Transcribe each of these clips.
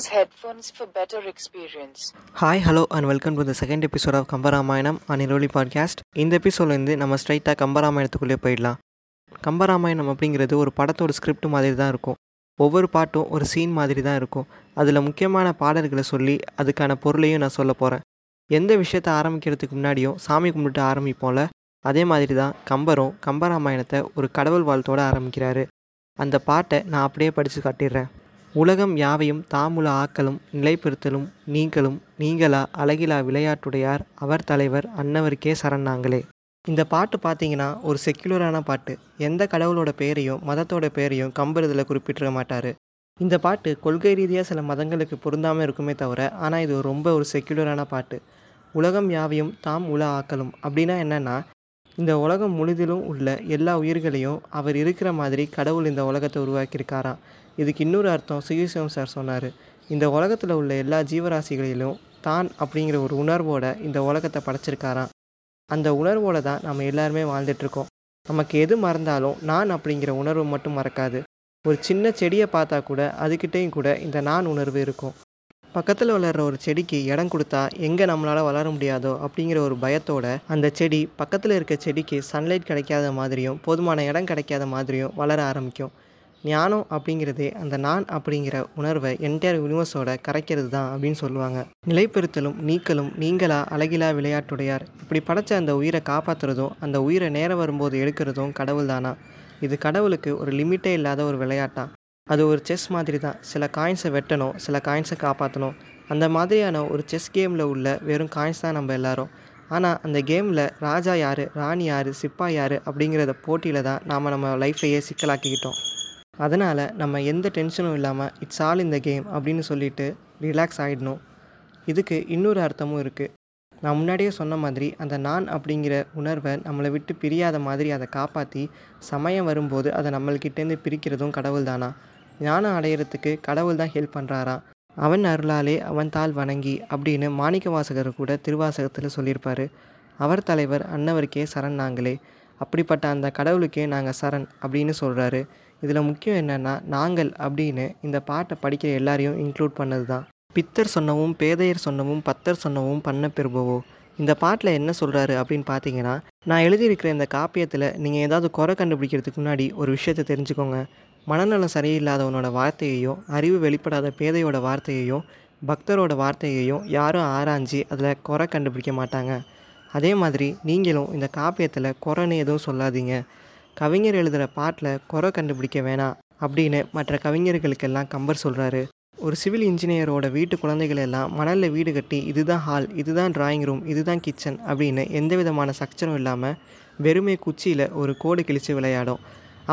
Use headphones for better experience. Hi hello and welcome to the second episode of Kambaramayanam and இரொலி podcast இந்த எபிசோட்லேருந்து நம்ம ஸ்ட்ரைட்டாக கம்பராமாயணத்துக்குள்ளே போயிடலாம். கம்பராமாயணம் அப்படிங்கிறது ஒரு படத்தோட ஸ்கிரிப்ட் மாதிரி தான் இருக்கும். ஒவ்வொரு பாட்டும் ஒரு சீன் மாதிரி தான் இருக்கும். அதில் முக்கியமான பாடல்களை சொல்லி அதுக்கான பொருளையும் நான் சொல்ல போகிறேன் எந்த விஷயத்தை ஆரம்பிக்கிறதுக்கு முன்னாடியும் சாமி கும்பிட்டு ஆரம்பிப்போம்ல அதே மாதிரி தான் கம்பரும் கம்பராமாயணத்தை ஒரு கடவுள் வாழ்த்தோடு ஆரம்பிக்கிறாரு. அந்த பாட்டை நான் அப்படியே படித்து காட்டிடுறேன். உலகம் யாவையும் தாமுல ஆக்கலும் நிலைப்படுத்தலும் நீங்களும் நீங்களா அழகிலா விளையாட்டுடையார் அவர் தலைவர் அன்னவருக்கே சரணாங்களே. இந்த பாட்டு பார்த்தீங்கன்னா ஒரு செக்குலரான பாட்டு. எந்த கடவுளோட பேரையும் மதத்தோட பேரையும் கம்பர் குறிப்பிட்டிருக்க மாட்டார். இந்த பாட்டு கொள்கை ரீதியாக சில மதங்களுக்கு பொருந்தாமல் இருக்குமே தவிர ஆனால் இது ரொம்ப ஒரு செக்குலரான பாட்டு. உலகம் யாவையும் தாம் உல ஆக்கலும். அப்படின்னா என்னென்னா இந்த உலகம் முழுதிலும் உள்ள எல்லா உயிர்களையும் அவர் இருக்கிற மாதிரி கடவுள் இந்த உலகத்தை உருவாக்கியிருக்காராம். இதுக்கு இன்னொரு அர்த்தம் சுயசிவம் சார் சொன்னார். இந்த உலகத்தில் உள்ள எல்லா ஜீவராசிகளிலும் தான் அப்படிங்கிற ஒரு உணர்வோட இந்த உலகத்தை படைச்சிருக்காராம். அந்த உணர்வோடு தான் நம்ம எல்லாருமே வாழ்ந்துட்டுருக்கோம் நமக்கு எது மறந்தாலும் நான் அப்படிங்கிற உணர்வு மட்டும் மறக்காது. ஒரு சின்ன செடியை பார்த்தா கூட அதுக்கிட்டேயும் கூட இந்த நான் உணர்வு இருக்கும். பக்கத்தில் வளர்கிற ஒரு செடிக்கு இடம் கொடுத்தா எங்கே நம்மளால் வளர முடியாதோ அப்படிங்கிற ஒரு பயத்தோட அந்த செடி பக்கத்தில் இருக்க செடிக்கு சன்லைட் கிடைக்காத மாதிரியும் போதுமான இடம் கிடைக்காத மாதிரியும் வளர ஆரம்பிக்கும். ஞானம் அப்படிங்கிறது அந்த நான் அப்படிங்கிற உணர்வை என்டையர் யூனிவர்ஸோட கரைக்கிறது தான் அப்படின்னு சொல்லுவாங்க. நிலைப்பெறுத்தலும் நீக்கலும் நீங்களா அழகிலா விளையாட்டுடையார். இப்படி படைச்ச அந்த உயிரை காப்பாற்றுறதும் அந்த உயிரை நேரம் வரும்போது எடுக்கிறதும் கடவுள் தானா? இது கடவுளுக்கு ஒரு லிமிட்டே இல்லாத ஒரு விளையாட்டான் அது ஒரு செஸ் மாதிரி தான் சில காயின்ஸை வெட்டணும் சில காயின்ஸை காப்பாற்றணும் அந்த மாதிரியான ஒரு செஸ் கேமில் உள்ள வெறும் காயின்ஸ் தான் நம்ம எல்லாரும். ஆனால் அந்த கேமில் ராஜா யார் ராணி யார் சிப்பா யார் அப்படிங்கிறத போட்டியில் தான் நாம் நம்ம லைஃப்பையே சிக்கலாக்கிக்கிட்டோம். அதனால் நம்ம எந்த டென்ஷனும் இல்லாமல் இட்ஸ் ஆல் இந்த கேம் அப்படின்னு சொல்லிட்டு ரிலாக்ஸ் ஆகிடணும் இதுக்கு இன்னொரு அர்த்தமும் இருக்குது நான் முன்னாடியே சொன்ன மாதிரி அந்த நான் அப்படிங்கிற உணர்வை நம்மளை விட்டு பிரியாத மாதிரி அதை காப்பாற்றி சமயம் வரும்போது அதை நம்மள்கிட்டேருந்து பிரிக்கிறதும் கடவுள் தானா? ஞானம் அடையிறதுக்கு கடவுள் தான் ஹெல்ப் பண்ணுறாராம் அவன் அருளாலே அவன் தாள் வணங்கி அப்படின்னு மாணிக்க வாசகர் கூட திருவாசகத்தில் சொல்லியிருப்பார். அவர் தலைவர் அன்னவருக்கே சரண் நாங்களே. அப்படிப்பட்ட அந்த கடவுளுக்கே நாங்கள் சரண் அப்படின்னு சொல்கிறாரு இதில் முக்கியம் என்னென்னா நாங்கள் அப்படின்னு இந்த பாட்டை படிக்கிற எல்லாரையும் இன்க்ளூட் பண்ணது தான் பித்தர் சொன்னவும் பேதையர் சொன்னவும் பத்தர் சொன்னவும் பண்ண பெறுபவோ? இந்த பாட்டில் என்ன சொல்கிறாரு அப்படின்னு பார்த்தீங்கன்னா நான் எழுதியிருக்கிற இந்த காப்பியத்தில் நீங்கள் ஏதாவது குறை கண்டுபிடிக்கிறதுக்கு முன்னாடி ஒரு விஷயத்தை தெரிஞ்சுக்கோங்க. மனநலம் சரியில்லாதவனோட வார்த்தையையும் அறிவு வெளிப்படாத பேதையோட வார்த்தையையும் பக்தரோட வார்த்தையையும் யாரும் ஆராய்ஞ்சு அதில் குறை கண்டுபிடிக்க மாட்டாங்க. அதே மாதிரி நீங்களும் இந்த காப்பியத்தில் குறைன்னு எதுவும் சொல்லாதீங்க. கவிஞர் எழுதுகிற பாட்டில் குறை கண்டுபிடிக்க வேணாம் அப்படின்னு மற்ற கவிஞர்களுக்கெல்லாம் கம்பர் சொல்கிறாரு ஒரு சிவில் இன்ஜினியரோட வீட்டு குழந்தைகள் எல்லாம் மணலில் வீடு கட்டி இதுதான் ஹால் இதுதான் டிராயிங் ரூம் இதுதான் கிச்சன் அப்படின்னு எந்த விதமான சக்சரும் இல்லாமல் வெறுமே குச்சியில் ஒரு கோடு கிழித்து விளையாடும்.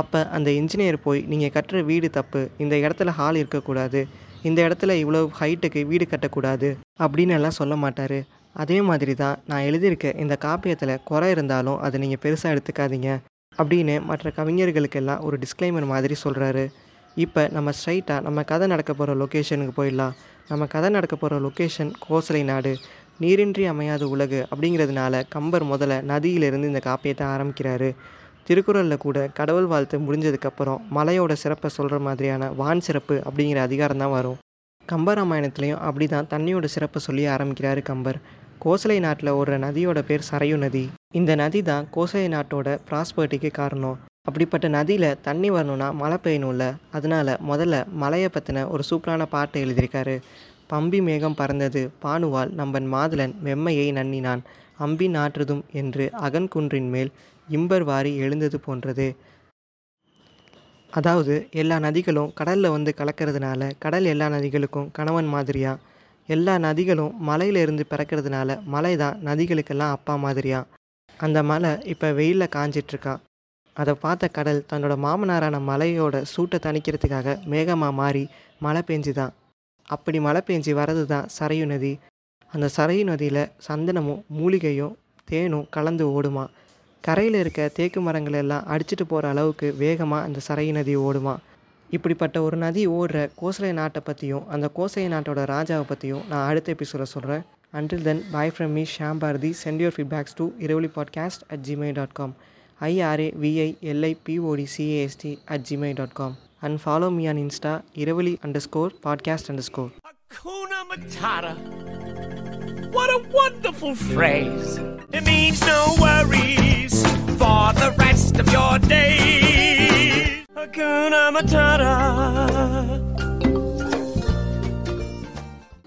அப்போ அந்த இன்ஜினியர் போய் நீங்கள் கட்டுற வீடு தப்பு இந்த இடத்துல ஹால் இருக்கக்கூடாது இந்த இடத்துல இவ்வளோ ஹைட்டுக்கு வீடு கட்டக்கூடாது அப்படின்னு எல்லாம் சொல்ல மாட்டார். அதே மாதிரி தான் நான் எழுதியிருக்க இந்த காப்பியத்தில் குறை இருந்தாலும் அதை நீங்கள் பெருசாக எடுத்துக்காதீங்க. அப்படின்னு மற்ற கவிஞர்களுக்கெல்லாம் ஒரு டிஸ்க்ளைமர் மாதிரி சொல்கிறாரு இப்போ நம்ம ஸ்ட்ரைட்டாக நம்ம கதை நடக்க போகிற லொக்கேஷனுக்கு போயிடலாம். நம்ம கதை நடக்க போகிற லொக்கேஷன் கோசலை நாடு நீரின்றி அமையாத உலகு அப்படிங்கிறதுனால கம்பர் முதல்ல நதியிலிருந்து இந்த காப்பியத்தை ஆரம்பிக்கிறாரு. திருக்குறளில் கூட கடவுள் வாழ்த்து முடிஞ்சதுக்கப்புறம் மலையோட சிறப்பை சொல்கிற மாதிரியான வான் சிறப்பு அப்படிங்கிற அதிகாரம் தான் வரும். கம்பராமாயணத்துலேயும் அப்படி தான் தண்ணியோட சிறப்பை சொல்லி ஆரம்பிக்கிறாரு கம்பர். கோசலை நாட்டில் ஓடுற நதியோட பேர் சரையு நதி. இந்த நதி தான் கோசை நாட்டோட ப்ராஸ்பர்ட்டிக்கு காரணம். அப்படிப்பட்ட நதியில் தண்ணி வரணும்னா மழை பெய்யணும்ல. அதனால் முதல்ல மலையை பற்றின ஒரு சூப்பரான பாட்டை எழுதியிருக்காரு. பம்பி மேகம் பறந்தது பானுவால் நம்பன் மாதுளன் மெம்மையை நன்னினான். அம்பி நாற்றுதும் என்று அகன்குன்றின் மேல் இம்பர் வாரி எழுந்தது போன்றது. அதாவது எல்லா நதிகளும் கடலில் வந்து கலக்கிறதுனால கடல் எல்லா நதிகளுக்கும் கணவன் மாதிரியா? எல்லா நதிகளும் மலையிலிருந்து பிறக்கிறதுனால மலை தான் நதிகளுக்கெல்லாம் அப்பா மாதிரியா? அந்த மலை இப்போ வெயிலில் காஞ்சிட்ருக்கா. அதை பார்த்த கடல் தன்னோட மாமனாரான மலையோட சூட்டை தணிக்கிறதுக்காக மேகமாக மாறி மழை பெஞ்சுதான் அப்படி மழை பெஞ்சி வர்றது தான் சரையு நதி. அந்த சரையு நதியில் சந்தனமும் மூலிகையும் தேனும் கலந்து ஓடுமா. கரையில் இருக்க தேக்கு மரங்கள் எல்லாம் அடிச்சிட்டு போகிற அளவுக்கு வேகமாக அந்த சரையு நதி ஓடுமா. இப்படிப்பட்ட ஒரு நதி ஓடுற கோசலை நாட்டை பற்றியும் அந்த கோசலை நாட்டோட ராஜாவை பற்றியும் நான் அடுத்த எபிசோட சொல்கிறேன் Until then, bye from me, Sham Bharati. Send your feedbacks to irrevolipodcast at gmail.com. I-R-A-V-I-L-I-P-O-D-C-A-S-T at gmail.com. And follow me on Insta, irrevoli underscore podcast underscore. Hakuna Matata. What a wonderful phrase. It means no worries for the rest of your days. Hakuna Matata.